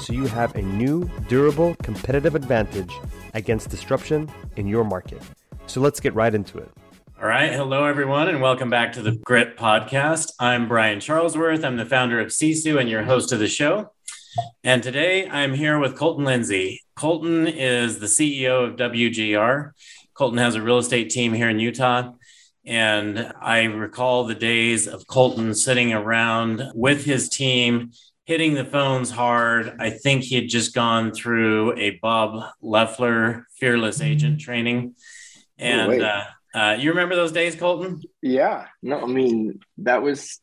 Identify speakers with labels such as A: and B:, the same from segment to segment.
A: so you have a new, durable, competitive advantage against disruption in your market. So let's get right into it.
B: All right. Hello, everyone, and welcome back to the Grit Podcast. I'm Brian Charlesworth. I'm the founder of Sisu and your host of the show. And today I'm here with Colton Lindsay. Colton is the CEO of WGR. Colton has a real estate team here in Utah. And I recall the days of Colton sitting around with his team, hitting the phones hard. I think he had just gone through a Bob Leffler fearless agent training. And oh, uh, uh, you remember those days, Colton?
C: Yeah. No, I mean, that was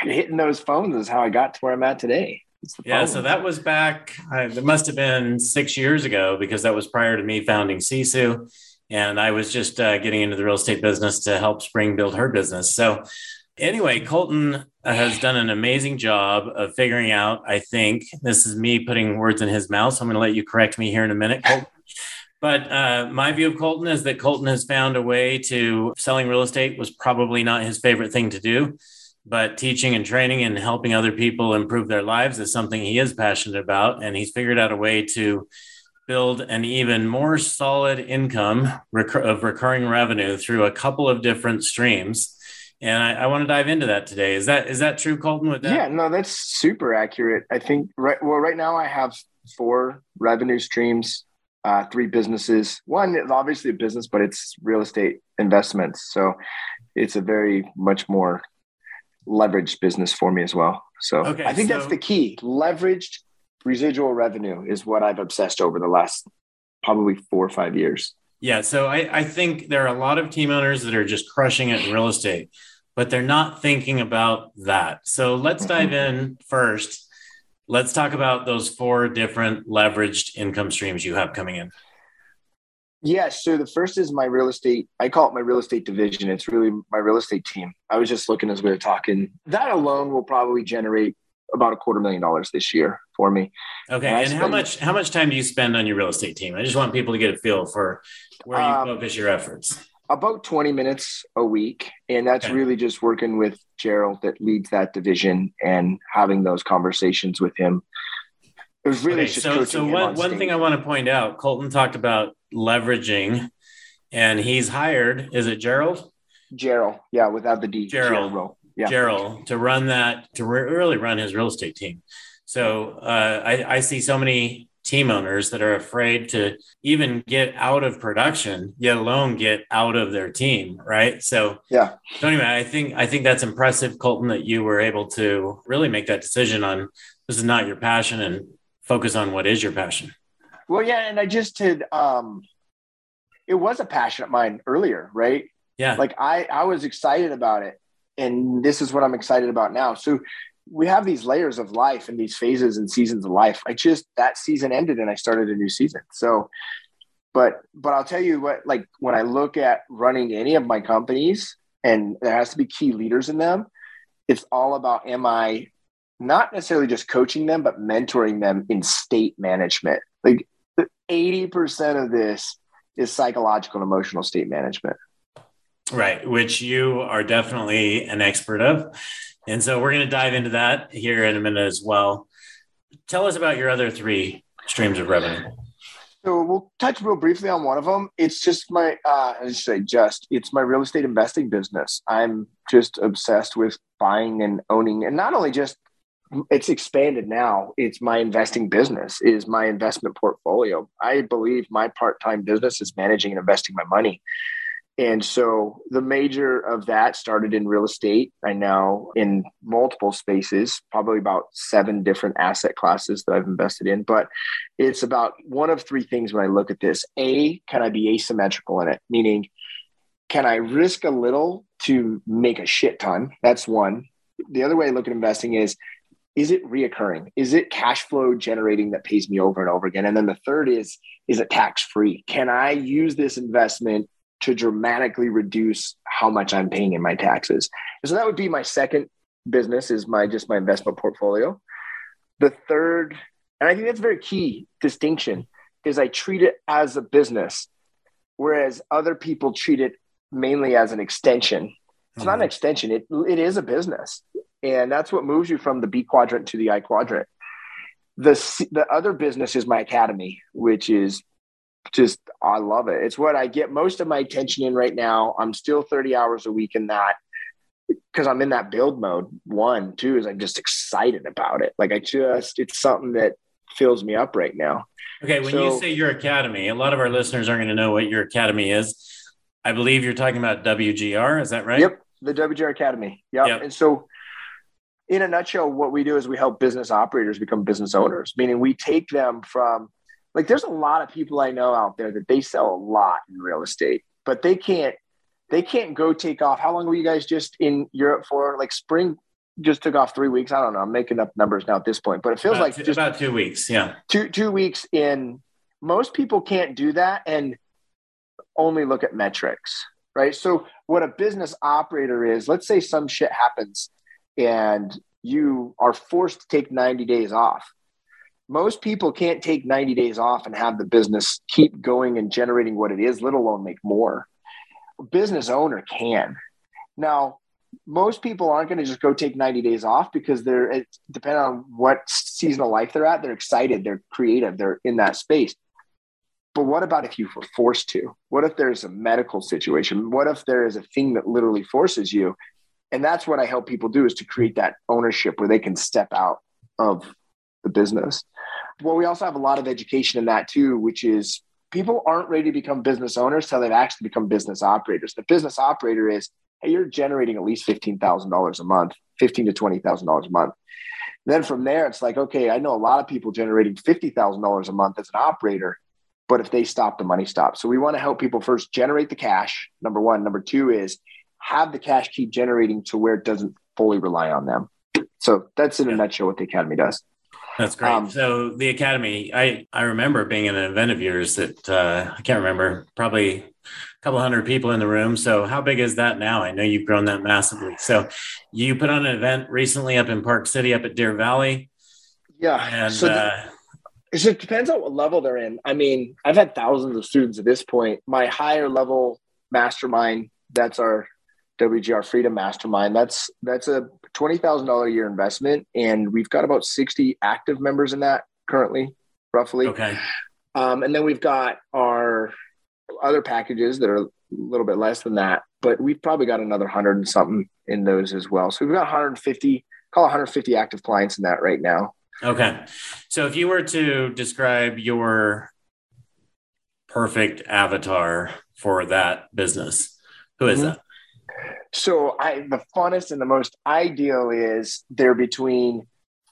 C: hitting those phones is how I got to where I'm at today.
B: Yeah, so that was back, uh, it must have been six years ago because that was prior to me founding Sisu and I was just uh, getting into the real estate business to help Spring build her business. So, anyway, Colton has done an amazing job of figuring out. I think this is me putting words in his mouth. So I'm going to let you correct me here in a minute, Colton. But uh, my view of Colton is that Colton has found a way to selling real estate was probably not his favorite thing to do, but teaching and training and helping other people improve their lives is something he is passionate about. And he's figured out a way to build an even more solid income rec- of recurring revenue through a couple of different streams. And I, I, want to dive into that today. Is that is that true, Colton? With that?
C: Yeah, no, that's super accurate. I think right. Well, right now I have four revenue streams, uh, three businesses. One is obviously a business, but it's real estate investments. So it's a very much more leveraged business for me as well. So okay, I think so- that's the key: leveraged residual revenue is what I've obsessed over the last probably four or five years.
B: Yeah. So I, I think there are a lot of team owners that are just crushing it in real estate, but they're not thinking about that. So let's mm-hmm. dive in first. Let's talk about those four different leveraged income streams you have coming in.
C: Yes. So the first is my real estate. I call it my real estate division. It's really my real estate team. I was just looking as we were talking. That alone will probably generate about a quarter million dollars this year for me.
B: Okay, and, and spend, how much how much time do you spend on your real estate team? I just want people to get a feel for where you um, focus your efforts.
C: About 20 minutes a week. And that's okay. really just working with Gerald that leads that division and having those conversations with him. It was really okay, just so, so
B: one, on one thing I want to point out, Colton talked about leveraging and he's hired, is it Gerald?
C: Gerald, yeah, without the D.
B: Gerald. Gerald yeah. Gerald to run that to really run his real estate team. So uh, I, I see so many team owners that are afraid to even get out of production, yet alone get out of their team, right? So
C: yeah.
B: So anyway, I think I think that's impressive, Colton, that you were able to really make that decision on this is not your passion and focus on what is your passion.
C: Well, yeah, and I just had um it was a passion of mine earlier, right?
B: Yeah.
C: Like I I was excited about it and this is what I'm excited about now. So we have these layers of life and these phases and seasons of life. I just that season ended and I started a new season. So but but I'll tell you what like when I look at running any of my companies and there has to be key leaders in them, it's all about am I not necessarily just coaching them but mentoring them in state management. Like 80% of this is psychological and emotional state management.
B: Right, which you are definitely an expert of. And so we're going to dive into that here in a minute as well. Tell us about your other three streams of revenue.
C: So we'll touch real briefly on one of them. It's just my, uh, I say just, it's my real estate investing business. I'm just obsessed with buying and owning, and not only just, it's expanded now. It's my investing business, is my investment portfolio. I believe my part-time business is managing and investing my money. And so the major of that started in real estate. I now in multiple spaces, probably about seven different asset classes that I've invested in. But it's about one of three things when I look at this. A, can I be asymmetrical in it? Meaning, can I risk a little to make a shit ton? That's one. The other way I look at investing is is it reoccurring? Is it cash flow generating that pays me over and over again? And then the third is, is it tax free? Can I use this investment to dramatically reduce how much I'm paying in my taxes? And so that would be my second business is my just my investment portfolio. The third, and I think that's a very key distinction, is I treat it as a business, whereas other people treat it mainly as an extension. It's mm-hmm. not an mm-hmm. extension, it, it is a business. And that's what moves you from the B quadrant to the I quadrant. The, the other business is my academy, which is just, I love it. It's what I get most of my attention in right now. I'm still 30 hours a week in that because I'm in that build mode. One, two is I'm just excited about it. Like I just, it's something that fills me up right now.
B: Okay. When so, you say your academy, a lot of our listeners aren't going to know what your academy is. I believe you're talking about WGR. Is that right?
C: Yep. The WGR Academy. Yep. yep. And so in a nutshell, what we do is we help business operators become business owners, meaning we take them from like there's a lot of people I know out there that they sell a lot in real estate, but they can't they can't go take off. How long were you guys just in Europe for? Like spring just took off three weeks. I don't know. I'm making up numbers now at this point, but it feels
B: about
C: like
B: two,
C: just
B: about two weeks. Yeah.
C: Two two weeks in most people can't do that and only look at metrics. Right. So what a business operator is, let's say some shit happens and you are forced to take 90 days off. Most people can't take 90 days off and have the business keep going and generating what it is, let alone make more. A business owner can. Now, most people aren't going to just go take 90 days off because they're it depending on what season of life they're at they're excited they're creative they're in that space. But what about if you were forced to? What if there's a medical situation? What if there is a thing that literally forces you? And that's what i help people do is to create that ownership where they can step out of the business well we also have a lot of education in that too which is people aren't ready to become business owners until they've actually become business operators. The business operator is hey you're generating at least $15000 a month 15 to $20000 a month. Then from there it's like okay i know a lot of people generating $50000 a month as an operator but if they stop the money stops. So we want to help people first generate the cash number one. Number two is have the cash keep generating to where it doesn't fully rely on them. So that's in a nutshell what the academy does.
B: That's great. Um, so the academy, I I remember being in an event of yours that uh, I can't remember, probably a couple hundred people in the room. So how big is that now? I know you've grown that massively. So you put on an event recently up in Park City, up at Deer Valley.
C: Yeah.
B: And so the, uh,
C: it depends on what level they're in. I mean, I've had thousands of students at this point. My higher level mastermind, that's our WGR Freedom Mastermind. That's that's a twenty thousand dollar a year investment, and we've got about sixty active members in that currently, roughly.
B: Okay.
C: Um, and then we've got our other packages that are a little bit less than that, but we've probably got another hundred and something in those as well. So we've got 150, call 150 active clients in that right now.
B: Okay. So if you were to describe your perfect avatar for that business, who is mm-hmm. that?
C: So I the funnest and the most ideal is they're between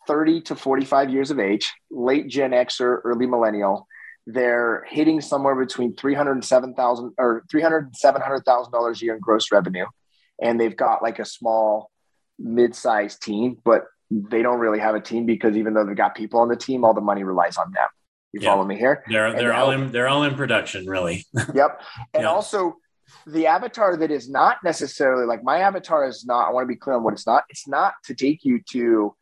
C: 30 to 45 years of age, late Gen X or early millennial. They're hitting somewhere between 307,000 or 300 700,000 dollars a year in gross revenue. And they've got like a small mid-sized team, but they don't really have a team because even though they've got people on the team, all the money relies on them. You yeah. follow me here?
B: They're they're all in they're all in production, really.
C: yep. And yeah. also the avatar that is not necessarily like my avatar is not, I want to be clear on what it's not. It's not to take you to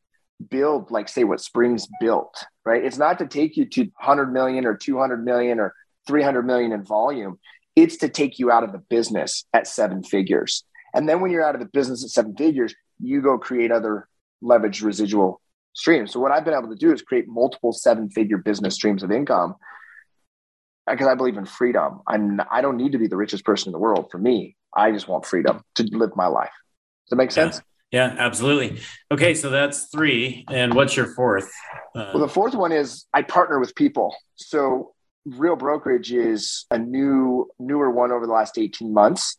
C: build, like, say, what Springs built, right? It's not to take you to 100 million or 200 million or 300 million in volume. It's to take you out of the business at seven figures. And then when you're out of the business at seven figures, you go create other leveraged residual streams. So what I've been able to do is create multiple seven figure business streams of income because I believe in freedom. I'm I don't need to be the richest person in the world. For me, I just want freedom to live my life. Does that make sense?
B: Yeah, yeah absolutely. Okay, so that's three. And what's your fourth?
C: Uh, well, the fourth one is I partner with people. So Real Brokerage is a new newer one over the last 18 months.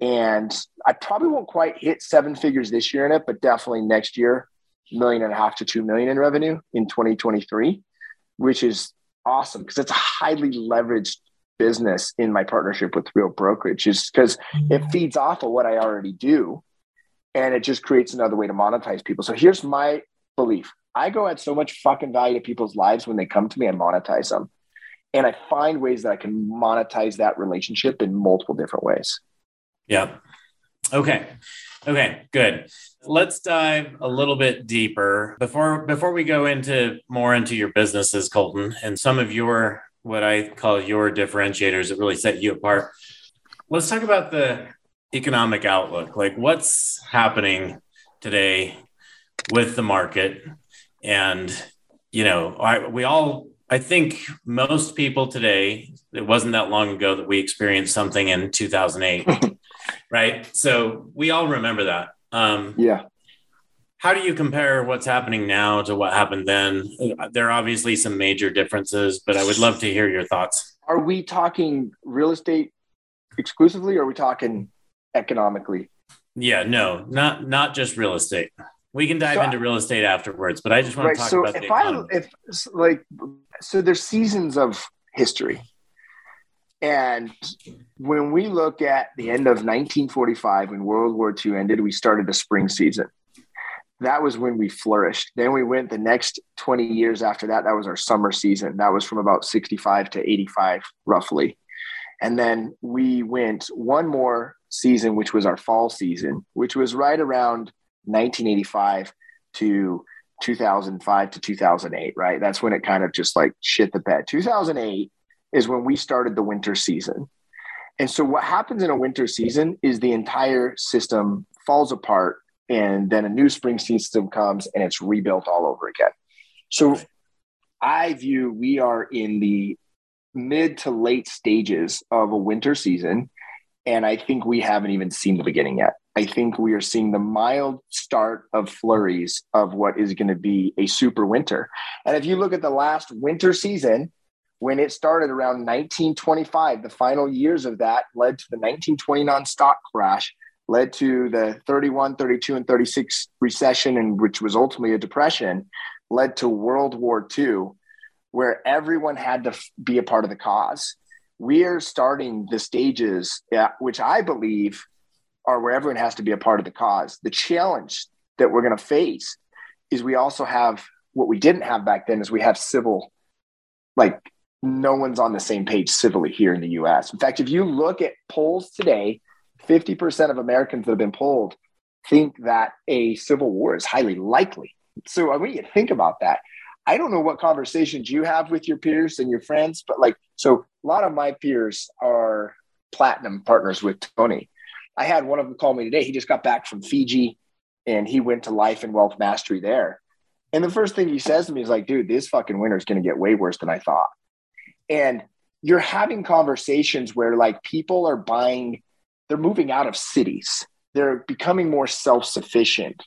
C: And I probably won't quite hit seven figures this year in it, but definitely next year, million and a half to two million in revenue in 2023, which is awesome because it's a highly leveraged business in my partnership with Real Brokerage, is because it mm-hmm. feeds off of what I already do, and it just creates another way to monetize people. So here's my belief. I go add so much fucking value to people's lives when they come to me and monetize them. And I find ways that I can monetize that relationship in multiple different ways.
B: Yeah. Okay. Okay, good. Let's dive a little bit deeper before before we go into more into your businesses, Colton, and some of your what I call your differentiators that really set you apart. Let's talk about the economic outlook. Like what's happening today with the market and you know, I, we all I think most people today, it wasn't that long ago that we experienced something in 2008, right? So we all remember that.
C: Um, yeah.
B: How do you compare what's happening now to what happened then? There are obviously some major differences, but I would love to hear your thoughts.
C: Are we talking real estate exclusively, or are we talking economically?
B: Yeah, no, not not just real estate. We can dive so, into real estate afterwards, but I just want right, to talk so about if I if
C: like so there's seasons of history. And when we look at the end of 1945, when World War II ended, we started the spring season. That was when we flourished. Then we went the next 20 years after that. That was our summer season. That was from about 65 to 85, roughly. And then we went one more season, which was our fall season, which was right around 1985 to 2005 to 2008, right? That's when it kind of just like shit the bed. 2008 is when we started the winter season. And so what happens in a winter season is the entire system falls apart and then a new spring system comes and it's rebuilt all over again. So I view we are in the mid to late stages of a winter season and I think we haven't even seen the beginning yet. I think we are seeing the mild start of flurries of what is going to be a super winter. And if you look at the last winter season, when it started around 1925, the final years of that led to the 1929 stock crash, led to the 31, 32, and 36 recession, and which was ultimately a depression, led to World War II, where everyone had to be a part of the cause we are starting the stages, which I believe are where everyone has to be a part of the cause. The challenge that we're going to face is we also have what we didn't have back then is we have civil, like no one's on the same page civilly here in the US. In fact, if you look at polls today, 50% of Americans that have been polled think that a civil war is highly likely. So I want you to think about that. I don't know what conversations you have with your peers and your friends, but like, so a lot of my peers are platinum partners with Tony. I had one of them call me today. He just got back from Fiji and he went to life and wealth mastery there. And the first thing he says to me is like, dude, this fucking winter is going to get way worse than I thought. And you're having conversations where like people are buying, they're moving out of cities, they're becoming more self sufficient.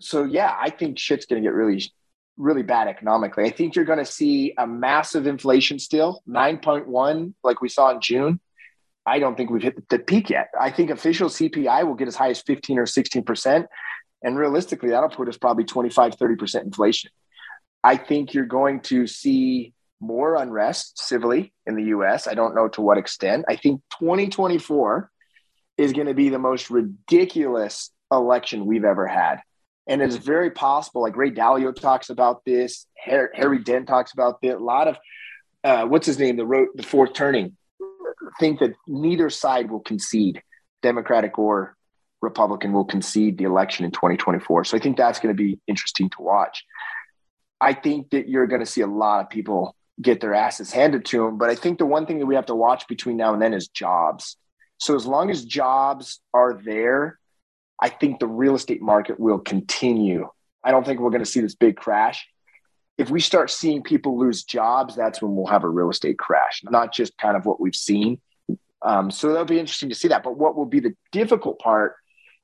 C: So, yeah, I think shit's going to get really really bad economically. I think you're going to see a massive inflation still, 9.1, like we saw in June. I don't think we've hit the peak yet. I think official CPI will get as high as 15 or 16%. And realistically, that'll put us probably 25, 30% inflation. I think you're going to see more unrest civilly in the US. I don't know to what extent. I think 2024 is going to be the most ridiculous election we've ever had. And it's very possible, like Ray Dalio talks about this, Harry Dent talks about this. A lot of, uh, what's his name, the, road, the fourth turning, think that neither side will concede, Democratic or Republican will concede the election in 2024. So I think that's going to be interesting to watch. I think that you're going to see a lot of people get their asses handed to them. But I think the one thing that we have to watch between now and then is jobs. So as long as jobs are there, I think the real estate market will continue. I don't think we're going to see this big crash. If we start seeing people lose jobs, that's when we'll have a real estate crash, not just kind of what we've seen. Um, so that'll be interesting to see that. But what will be the difficult part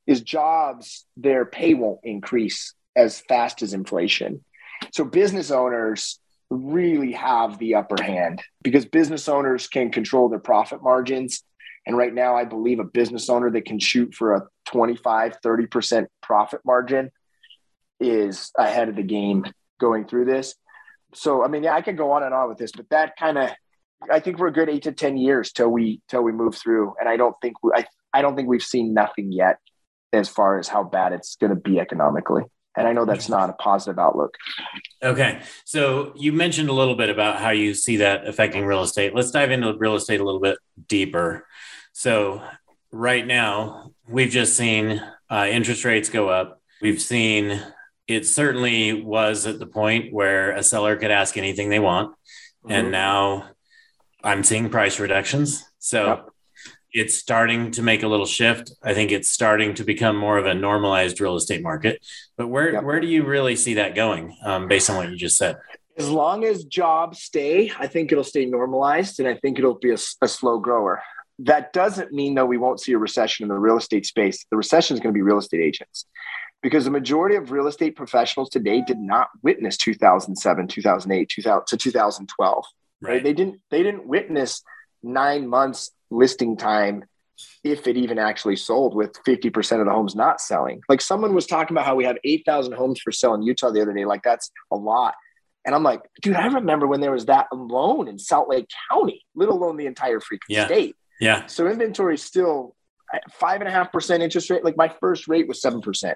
C: is jobs, their pay won't increase as fast as inflation. So business owners really have the upper hand because business owners can control their profit margins and right now, I believe a business owner that can shoot for a 25, 30% profit margin is ahead of the game going through this. So, I mean, yeah, I could go on and on with this, but that kind of, I think we're a good eight to 10 years till we, till we move through. And I don't think, we, I, I don't think we've seen nothing yet as far as how bad it's going to be economically. And I know that's not a positive outlook.
B: Okay. So you mentioned a little bit about how you see that affecting real estate. Let's dive into real estate a little bit deeper. So, right now, we've just seen uh, interest rates go up. We've seen it certainly was at the point where a seller could ask anything they want. Mm-hmm. And now I'm seeing price reductions. So, yep it's starting to make a little shift. I think it's starting to become more of a normalized real estate market. But where yep. where do you really see that going, um, based on what you just said?
C: As long as jobs stay, I think it'll stay normalized, and I think it'll be a, a slow grower. That doesn't mean though we won't see a recession in the real estate space. The recession is going to be real estate agents because the majority of real estate professionals today did not witness 2007 2008 2000 to 2012 right. right, they didn't they didn't witness nine months listing time if it even actually sold with 50% of the homes not selling. Like someone was talking about how we have 8,000 homes for sale in Utah the other day. Like that's a lot. And I'm like, dude, I remember when there was that alone in Salt Lake County, let alone the entire freaking
B: yeah.
C: state.
B: Yeah.
C: So inventory is still five and a half percent interest rate. Like my first rate was 7%.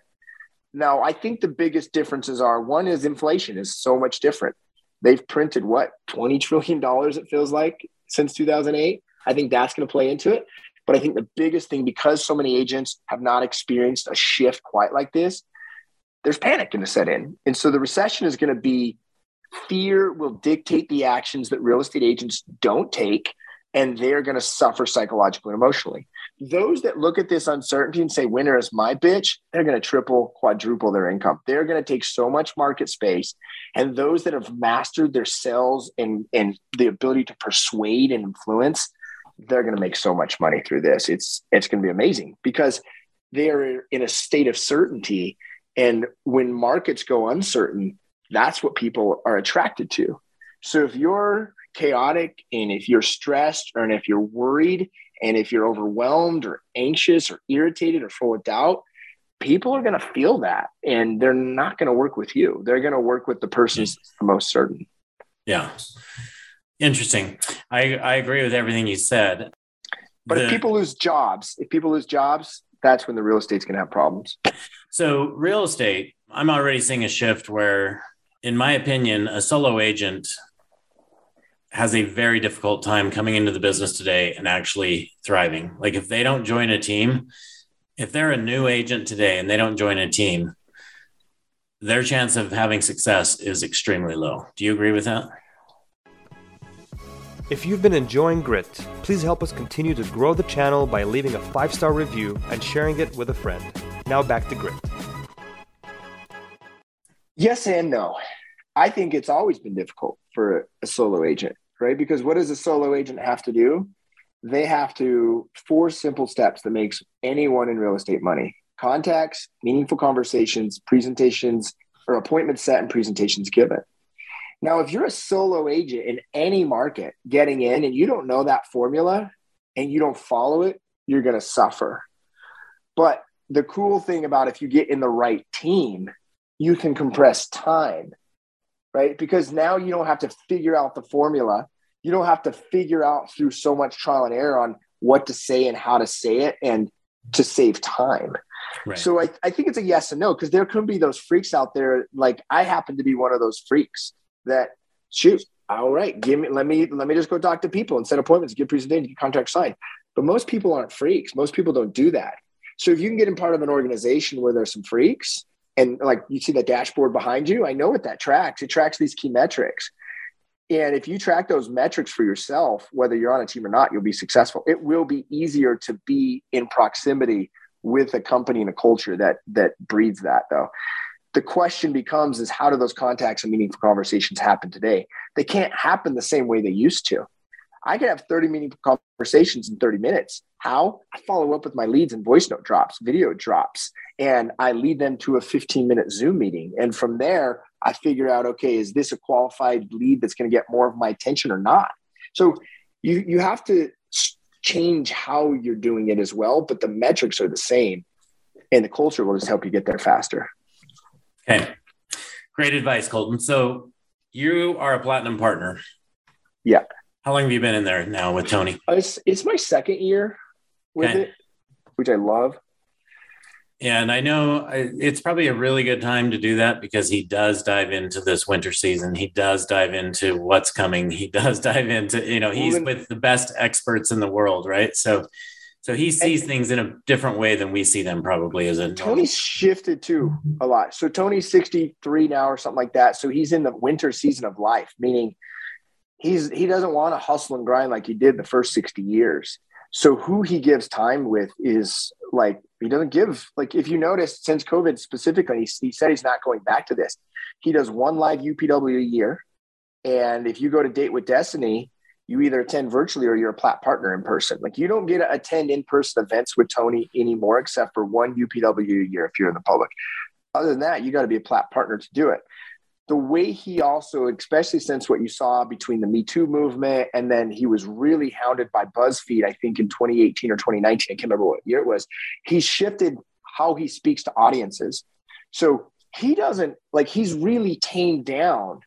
C: Now, I think the biggest differences are one is inflation is so much different. They've printed what, $20 trillion, it feels like, since 2008. I think that's going to play into it. But I think the biggest thing, because so many agents have not experienced a shift quite like this, there's panic going to set in. And so the recession is going to be fear will dictate the actions that real estate agents don't take, and they're going to suffer psychologically and emotionally. Those that look at this uncertainty and say, winner is my bitch, they're going to triple, quadruple their income. They're going to take so much market space. And those that have mastered their sales and, and the ability to persuade and influence, they're going to make so much money through this. It's it's going to be amazing because they're in a state of certainty, and when markets go uncertain, that's what people are attracted to. So if you're chaotic and if you're stressed or and if you're worried and if you're overwhelmed or anxious or irritated or full of doubt, people are going to feel that and they're not going to work with you. They're going to work with the person the most certain.
B: Yeah. Interesting. I, I agree with everything you said.
C: But the, if people lose jobs, if people lose jobs, that's when the real estate's going to have problems.
B: So, real estate, I'm already seeing a shift where, in my opinion, a solo agent has a very difficult time coming into the business today and actually thriving. Like, if they don't join a team, if they're a new agent today and they don't join a team, their chance of having success is extremely low. Do you agree with that?
A: If you've been enjoying Grit, please help us continue to grow the channel by leaving a five star review and sharing it with a friend. Now back to Grit.
C: Yes and no. I think it's always been difficult for a solo agent, right? Because what does a solo agent have to do? They have to four simple steps that makes anyone in real estate money. Contacts, meaningful conversations, presentations, or appointments set and presentations given. Now, if you're a solo agent in any market getting in and you don't know that formula and you don't follow it, you're going to suffer. But the cool thing about if you get in the right team, you can compress time, right? Because now you don't have to figure out the formula. You don't have to figure out through so much trial and error on what to say and how to say it and to save time. Right. So I, I think it's a yes and no because there could be those freaks out there. Like I happen to be one of those freaks that shoot, all right, give me let me let me just go talk to people and set appointments, get presentations, get contracts signed. But most people aren't freaks. Most people don't do that. So if you can get in part of an organization where there's some freaks and like you see the dashboard behind you, I know what that tracks. It tracks these key metrics. And if you track those metrics for yourself, whether you're on a team or not, you'll be successful. It will be easier to be in proximity with a company and a culture that that breeds that though the question becomes is how do those contacts and meaningful conversations happen today? They can't happen the same way they used to. I can have 30 meaningful conversations in 30 minutes. How? I follow up with my leads and voice note drops video drops and i lead them to a 15 minute zoom meeting. And from there i figure out okay is this a qualified lead that's going to get more of my attention or not? So you you have to change how you're doing it as well but the metrics are the same and the culture will just help you get there faster
B: Okay. Great advice, Colton. So you are a platinum partner.
C: Yeah.
B: How long have you been in there now with Tony?
C: Uh, it's, it's my second year with okay. it, which I love.
B: And I know it's probably a really good time to do that because he does dive into this winter season. He does dive into what's coming. He does dive into, you know, he's with the best experts in the world, right? So, so he sees things in a different way than we see them probably as a
C: Tony's shifted too a lot. So Tony's 63 now or something like that. So he's in the winter season of life, meaning he's he doesn't want to hustle and grind like he did the first 60 years. So who he gives time with is like he doesn't give like if you notice since COVID specifically, he, he said he's not going back to this. He does one live UPW a year, and if you go to Date with Destiny, you either attend virtually or you're a plat partner in person. Like you don't get to attend in person events with Tony anymore, except for one UPW a year if you're in the public. Other than that, you got to be a plat partner to do it the way he also, especially since what you saw between the Me Too movement and then he was really hounded by BuzzFeed, I think in 2018 or 2019, I can't remember what year it was, he shifted how he speaks to audiences. So he doesn't like he's really tamed down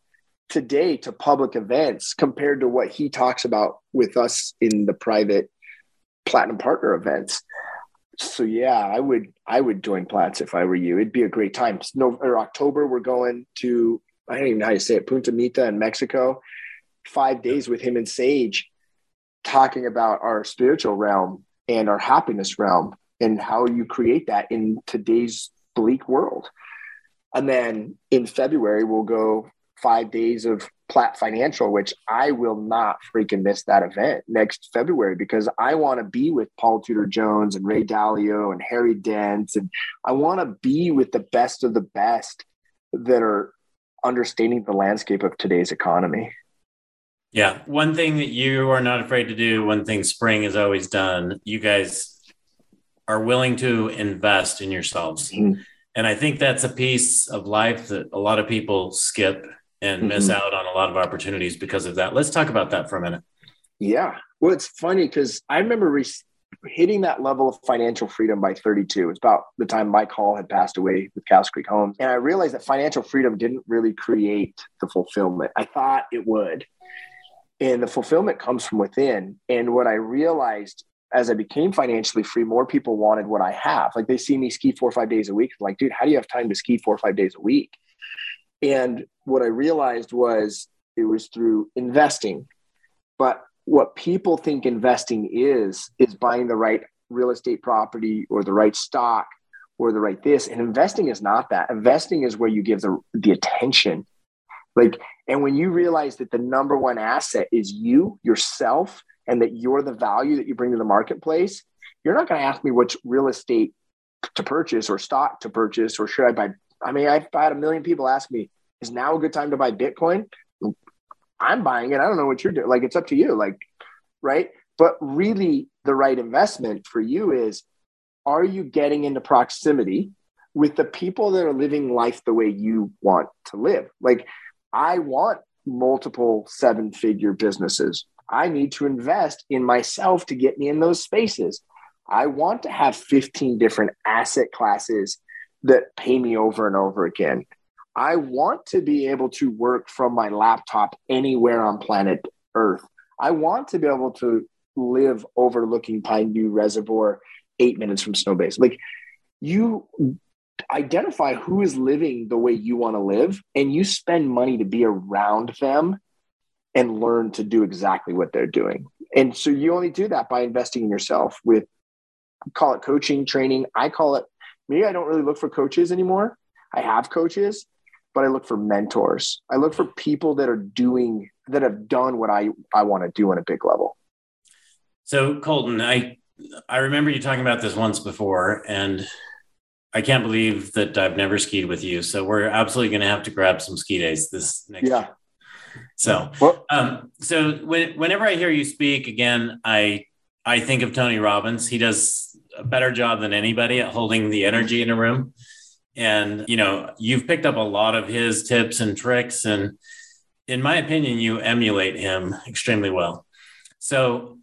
C: today to public events compared to what he talks about with us in the private platinum partner events. So yeah, I would I would join Platts if I were you. It'd be a great time. No, or October we're going to I don't even know how you say it, Punta Mita in Mexico. Five days with him and Sage talking about our spiritual realm and our happiness realm and how you create that in today's bleak world. And then in February, we'll go five days of Platt Financial, which I will not freaking miss that event next February because I want to be with Paul Tudor Jones and Ray Dalio and Harry Dent. And I want to be with the best of the best that are understanding the landscape of today's economy.
B: Yeah. One thing that you are not afraid to do, one thing Spring has always done, you guys are willing to invest in yourselves. Mm-hmm. And I think that's a piece of life that a lot of people skip and mm-hmm. miss out on a lot of opportunities because of that. Let's talk about that for a minute.
C: Yeah. Well, it's funny because I remember re- hitting that level of financial freedom by 32. It's about the time Mike Hall had passed away with Cows Creek Homes. And I realized that financial freedom didn't really create the fulfillment. I thought it would. And the fulfillment comes from within. And what I realized as I became financially free, more people wanted what I have. Like they see me ski four or five days a week. like, dude, how do you have time to ski four or five days a week? And what I realized was it was through investing. But what people think investing is is buying the right real estate property or the right stock or the right this. And investing is not that. Investing is where you give the, the attention. Like and when you realize that the number one asset is you yourself and that you're the value that you bring to the marketplace you're not going to ask me which real estate to purchase or stock to purchase or should i buy. I mean i've had a million people ask me is now a good time to buy bitcoin I'm buying it. I don't know what you're doing. Like it's up to you. Like, right. But really, the right investment for you is are you getting into proximity with the people that are living life the way you want to live? Like, I want multiple seven figure businesses. I need to invest in myself to get me in those spaces. I want to have 15 different asset classes that pay me over and over again. I want to be able to work from my laptop anywhere on planet Earth. I want to be able to live overlooking Pineview Reservoir eight minutes from Snowbasin. Like you identify who is living the way you want to live and you spend money to be around them and learn to do exactly what they're doing. And so you only do that by investing in yourself with call it coaching, training. I call it me, I don't really look for coaches anymore. I have coaches, but I look for mentors. I look for people that are doing that have done what I I want to do on a big level.
B: So Colton, I I remember you talking about this once before, and I can't believe that I've never skied with you. So we're absolutely going to have to grab some ski days this next yeah. year. So, um, so when, whenever I hear you speak again, I I think of Tony Robbins. He does a better job than anybody at holding the energy in a room and you know you've picked up a lot of his tips and tricks and in my opinion you emulate him extremely well. So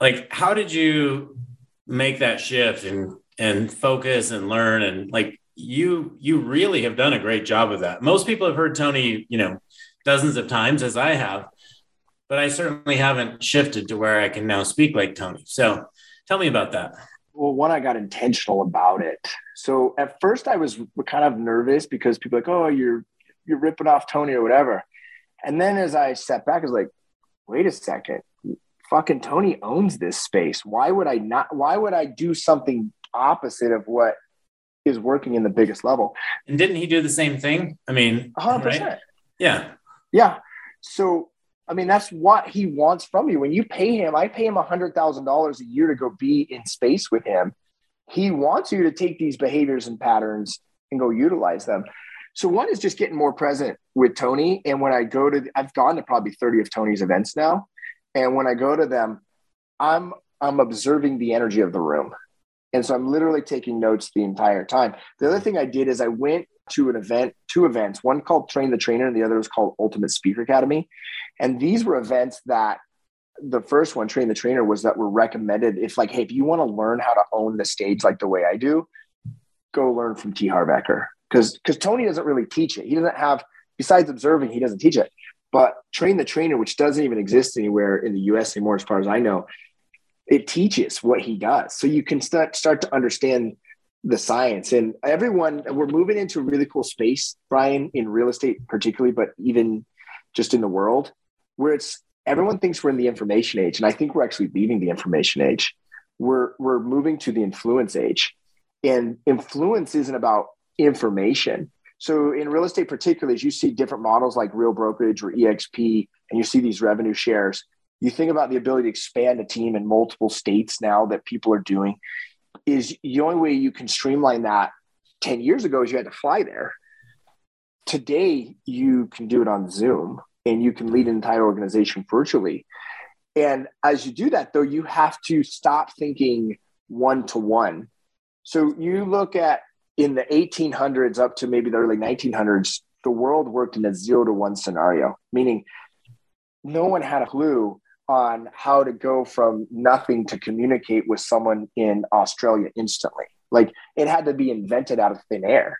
B: like how did you make that shift and and focus and learn? And like you you really have done a great job of that. Most people have heard tony you know dozens of times as i have but i certainly haven't shifted to where i can now speak like tony. So tell me about that
C: Well, one, I got intentional about it. So at first, I was kind of nervous because people like, "Oh, you're you're ripping off Tony or whatever," and then as I stepped back, I was like, "Wait a second, fucking Tony owns this space. Why would I not? Why would I do something opposite of what is working in the biggest level?"
B: And didn't he do the same thing? I mean,
C: 100%.
B: right? Yeah.
C: Yeah. So I mean, that's what he wants from you. When you pay him, I pay him $100,000 a year to go be in space with him. He wants you to take these behaviors and patterns and go utilize them. So, one is just getting more present with Tony. And when I go to, I've gone to probably 30 of Tony's events now. And when I go to them, I'm, I'm observing the energy of the room. And so I'm literally taking notes the entire time. The other thing I did is I went to an event, two events, one called Train the Trainer and the other was called Ultimate Speaker Academy. And these were events that the first one, Train the Trainer, was that were recommended. If like, hey, if you want to learn how to own the stage like the way I do, go learn from T. Harv Eker. Because because Tony doesn't really teach it. He doesn't have, besides observing, he doesn't teach it. But Train the Trainer, which doesn't even exist anywhere in the US anymore, as far as I know, it teaches what he does. So you can start start to understand the science. And everyone we're moving into a really cool space brian in real estate particularly but even just in the world where it's everyone thinks we're in the information age and i think we're actually leaving the information age. We're we're moving to the influence age. And influence isn't about information. So in real estate particularly as you see different models like real brokerage or exp and you see these revenue shares you think about the ability to expand a team in multiple states now that people are doing is the only way you can streamline that 10 years ago is you had to fly there. Today, you can do it on Zoom and you can lead an entire organization virtually. And as you do that, though, you have to stop thinking one to one. So you look at in the 1800s up to maybe the early 1900s, the world worked in a zero to one scenario, meaning no one had a clue on how to go from nothing to communicate with someone in Australia instantly. Like it had to be invented out of thin air.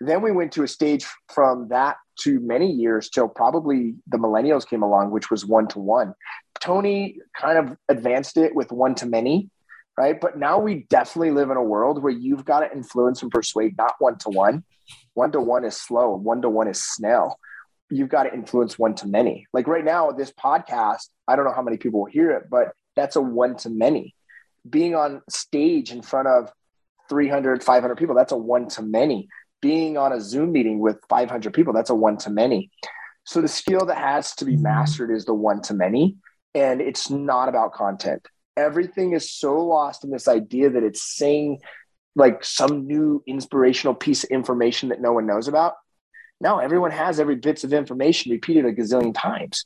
C: Then we went to a stage from that to many years till probably the millennials came along, which was one to one. Tony kind of advanced it with one to many, right? But now we definitely live in a world where you've got to influence and persuade, not one to one. One to one is slow, one to one is snail you've got to influence one to many. Like right now, this podcast, I don't know how many people will hear it, but that's a one to many. Being on stage in front of 300, 500 people, that's a one to many. Being on a Zoom meeting with 500 people, that's a one to many. So the skill that has to be mastered is the one to many. And it's not about content. Everything is so lost in this idea that it's saying like some new inspirational piece of information that no one knows about no, everyone has every bits of information repeated a gazillion times.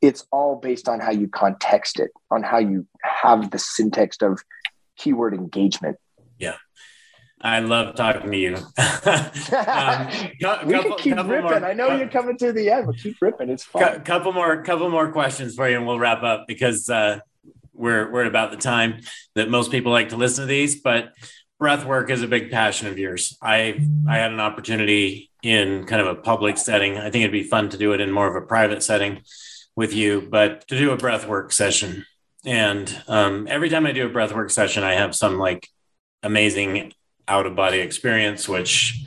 C: It's all based on how you context it, on how you have the syntax of keyword engagement.
B: Yeah. I love talking to you. um,
C: couple, we can keep ripping. More, I know you're coming to the end, but keep ripping. It's fun.
B: couple more, couple more questions for you, and we'll wrap up because uh, we're we're at about the time that most people like to listen to these. But breath work is a big passion of yours. I I had an opportunity in kind of a public setting. I think it'd be fun to do it in more of a private setting with you, but to do a breath work session. And um, every time I do a breath work session, I have some like amazing out of body experience, which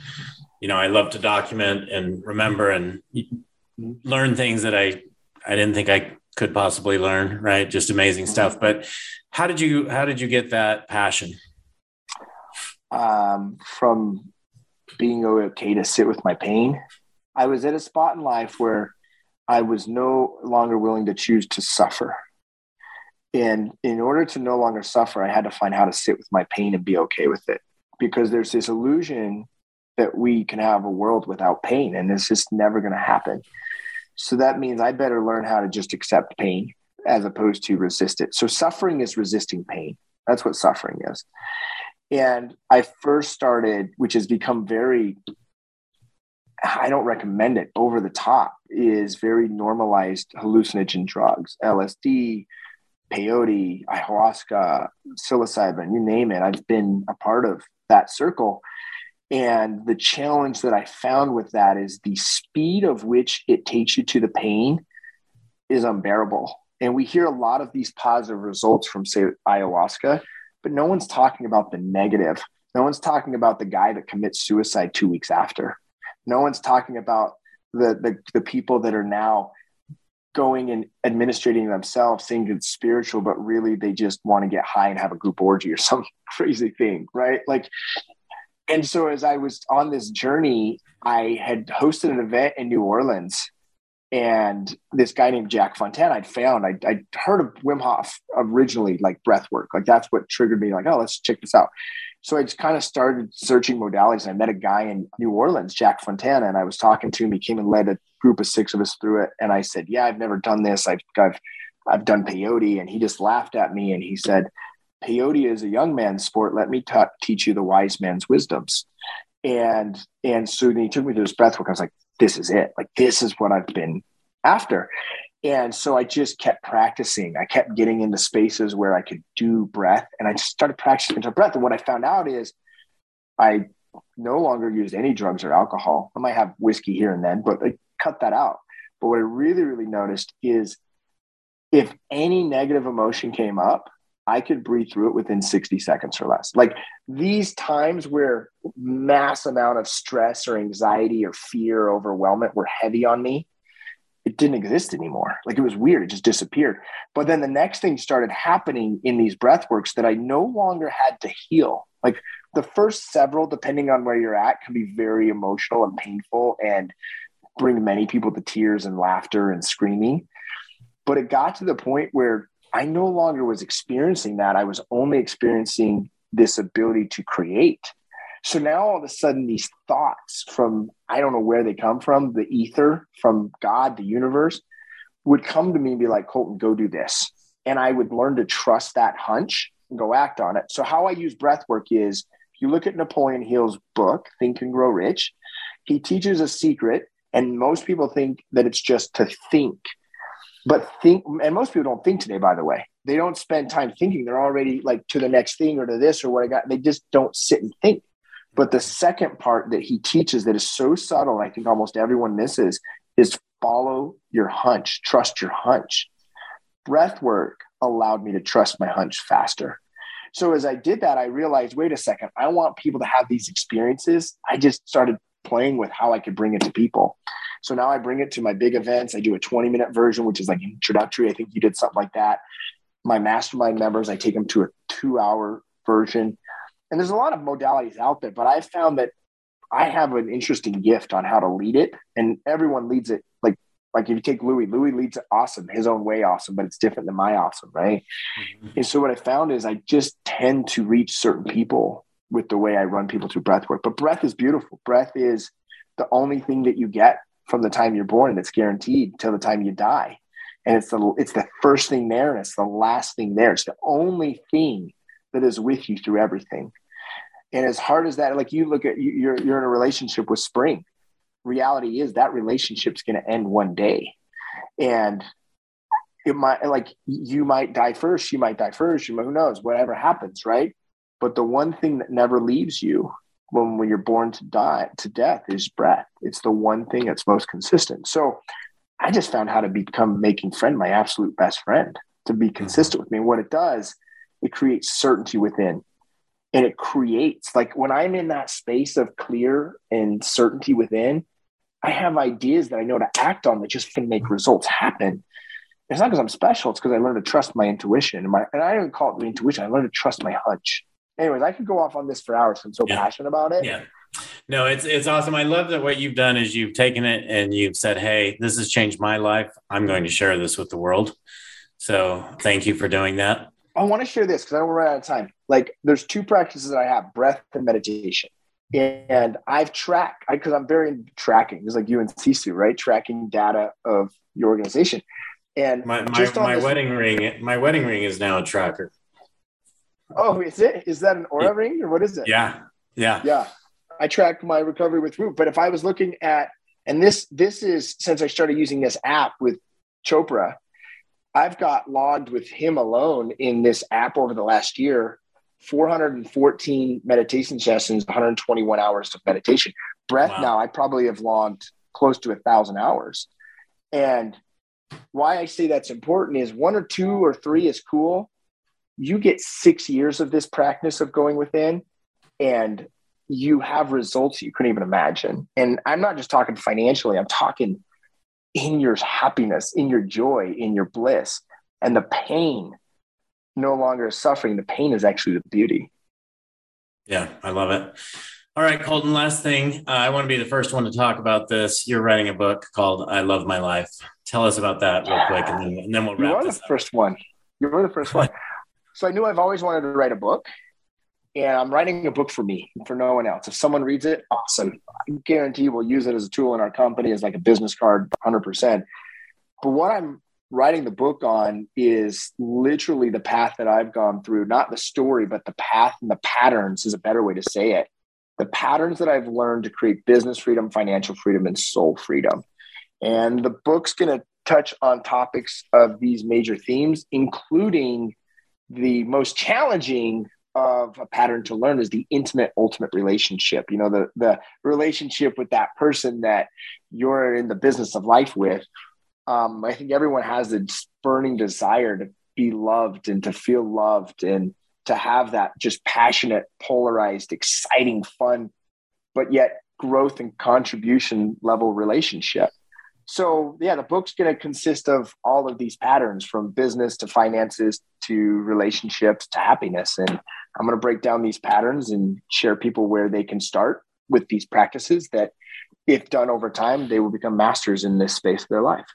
B: you know I love to document and remember and learn things that I I didn't think I could possibly learn. Right, just amazing stuff. But how did you how did you get that passion?
C: Um, from being okay to sit with my pain. I was at a spot in life where I was no longer willing to choose to suffer. And in order to no longer suffer, I had to find how to sit with my pain and be okay with it. Because there's this illusion that we can have a world without pain, and it's just never going to happen. So that means I better learn how to just accept pain as opposed to resist it. So suffering is resisting pain. That's what suffering is. And I first started, which has become very, I don't recommend it, over the top, is very normalized hallucinogen drugs, LSD, peyote, ayahuasca, psilocybin, you name it. I've been a part of that circle. And the challenge that I found with that is the speed of which it takes you to the pain is unbearable. And we hear a lot of these positive results from, say, ayahuasca but no one's talking about the negative. No one's talking about the guy that commits suicide two weeks after. No one's talking about the the, the people that are now going and administrating themselves, saying it's spiritual, but really they just want to get high and have a group orgy or some crazy thing, right? Like, and so as I was on this journey, I had hosted an event in New Orleans and this guy named Jack Fontana I'd found I I heard of Wim Hof originally like breath work like that's what triggered me like oh let's check this out. So I just kind of started searching modalities I met a guy in New Orleans Jack Fontana and I was talking to him. He came and led a group of six of us through it. And I said yeah I've never done this. I've I've I've done peyote. And he just laughed at me and he said peyote is a young man's sport. Let me teach you the wise man's wisdoms. And and so he took me to his breath work I was like this is it. Like this is what I've been after. And so I just kept practicing. I kept getting into spaces where I could do breath and I just started practicing into breath. And what I found out is I no longer used any drugs or alcohol. I might have whiskey here and then, but I cut that out. But what I really, really noticed is if any negative emotion came up, I could breathe through it within 60 seconds or less. Like these times where mass amount of stress or anxiety or fear or overwhelmment were heavy on me, it didn't exist anymore. Like it was weird. It just disappeared. But then the next thing started happening in these breath works that I no longer had to heal. Like the first several, depending on where you're at, can be very emotional and painful and bring many people to tears and laughter and screaming. But it got to the point where I no longer was experiencing that. I was only experiencing this ability to create. So now all of a sudden, these thoughts from I don't know where they come from, the ether, from God, the universe, would come to me and be like, Colton, go do this. And I would learn to trust that hunch and go act on it. So, how I use breath work is if you look at Napoleon Hill's book, Think and Grow Rich, he teaches a secret. And most people think that it's just to think but think and most people don't think today by the way. They don't spend time thinking. They're already like to the next thing or to this or what i got. They just don't sit and think. But the second part that he teaches that is so subtle i think almost everyone misses is follow your hunch. Trust your hunch. Breath work allowed me to trust my hunch faster. So as i did that i realized wait a second i want people to have these experiences. I just started playing with how i could bring it to people so now I bring it to my big events. I do a 20 minute version, which is like introductory. I think you did something like that. My mastermind members, I take them to a two hour version. And there's a lot of modalities out there, but I've found that I have an interesting gift on how to lead it. And everyone leads it like like if you take Louis, Louis leads it awesome, his own way awesome, but it's different than my awesome, right? Mm-hmm. And so what I found is I just tend to reach certain people with the way I run people through breath work. But breath is beautiful. Breath is the only thing that you get from the time you're born it's guaranteed till the time you die. And it's the it's the first thing there and it's the last thing there. It's the only thing that is with you through everything. And as hard as that, like you look at you're you're in a relationship with spring. Reality is that relationship's going to end one day. And it might like you might die first, you might die first, you might, who knows, whatever happens, right? But the one thing that never leaves you when, when you're born to die to death is breath. It's the one thing that's most consistent. So I just found how to become making friend my absolute best friend to be mm-hmm. consistent with me. And what it does, it creates certainty within. And it creates like when I'm in that space of clear and certainty within, I have ideas that I know to act on that just can make results happen. It's not because I'm special, it's because I learned to trust my intuition. And, my, and I don't call it the intuition, I learned to trust my hunch anyways, I could go off on this for hours. I'm so yeah. passionate about it.
B: Yeah. No, it's it's awesome. I love that what you've done is you've taken it and you've said, "Hey, this has changed my life. I'm going to share this with the world." So, thank you for doing that.
C: I want to share this because I don't run out of time. Like, there's two practices that I have: breath and meditation. And I've tracked because I'm very into tracking. It's like you and Sisu, right? Tracking data of your organization. And
B: my my, my this, wedding ring, my wedding ring is now a tracker.
C: Oh, is it? Is that an Oura ring or what is it?
B: Yeah. Yeah.
C: Yeah. I track my recovery with Root. But if I was looking at, and this this is since I started using this app with Chopra, I've got logged with him alone in this app over the last year 414 meditation sessions, 121 hours of meditation. Breath wow. now, I probably have logged close to a thousand hours. And why I say that's important is one or two or three is cool, you get six years of this practice of going within and you have results you couldn't even imagine. And I'm not just talking financially, I'm talking in your happiness, in your joy, in your bliss. And the pain no longer is suffering. The pain is actually the beauty.
B: Yeah, I love it. All right, Colton, last thing. Uh, I want to be the first one to talk about this. You're writing a book called I Love My Life. Tell us about that real quick, and then, and then we'll wrap
C: You are the
B: up.
C: first one. You were the first one. so I knew I've always wanted to write a book, and I'm writing a book for me, for no one else. If someone reads it, awesome. I guarantee we'll use it as a tool in our company as like a business card, 100%. But what I'm writing the book on is literally the path that I've gone through, not the story, but the path and the patterns is a better way to say it. The patterns that I've learned to create business freedom, financial freedom, and soul freedom. And the book's going to touch on topics of these major themes, including the most challenging of a pattern to learn is the intimate ultimate relationship. You know the the relationship with that person that you're in the business of life with um, i think everyone has this burning desire to be loved and to feel loved and to have that just passionate polarized exciting fun but yet growth and contribution level relationship so yeah the book's going to consist of all of these patterns from business to finances to relationships to happiness and i'm going to break down these patterns and share people where they can start with these practices that if done over time they will become masters in this space of their life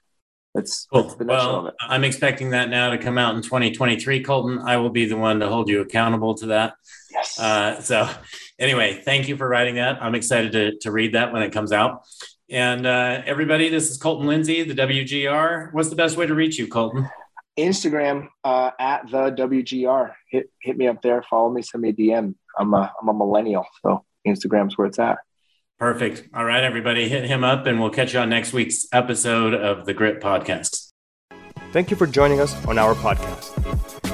C: that's,
B: Cool.
C: that's the nutshell of
B: Well,
C: it
B: I'm expecting that now to come out in 2023, Colton. I will be the one to hold you accountable to that.
C: yes
B: Uh, so, anyway, thank you for writing that. I'm excited to, to read that when it comes out. And uh, everybody, this is Colton Lindsay, the WGR. What's the best way to reach you, Colton?
C: instagram uh, at the wgr hit hit me up there follow me send me a dm i'm a i'm a millennial so instagram's where it's at
B: Perfect. All right, everybody, hit him up, and we'll catch you on next week's episode of the Grit Podcast.
A: Thank you for joining us on our podcast.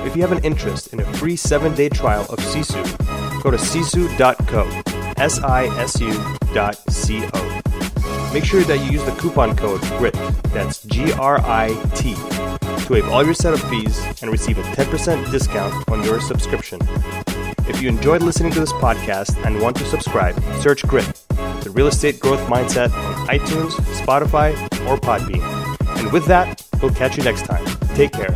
A: If you have an interest in a free seven day trial of Sisu, go to sisu.co, S I S U dot C O. Make sure that you use the coupon code GRIT, that's G R I T, to waive all your setup fees and receive a 10% discount on your subscription. If you enjoyed listening to this podcast and want to subscribe, search GRIT, the real estate growth mindset on iTunes, Spotify, or Podbean. And with that, we'll catch you next time. Take care.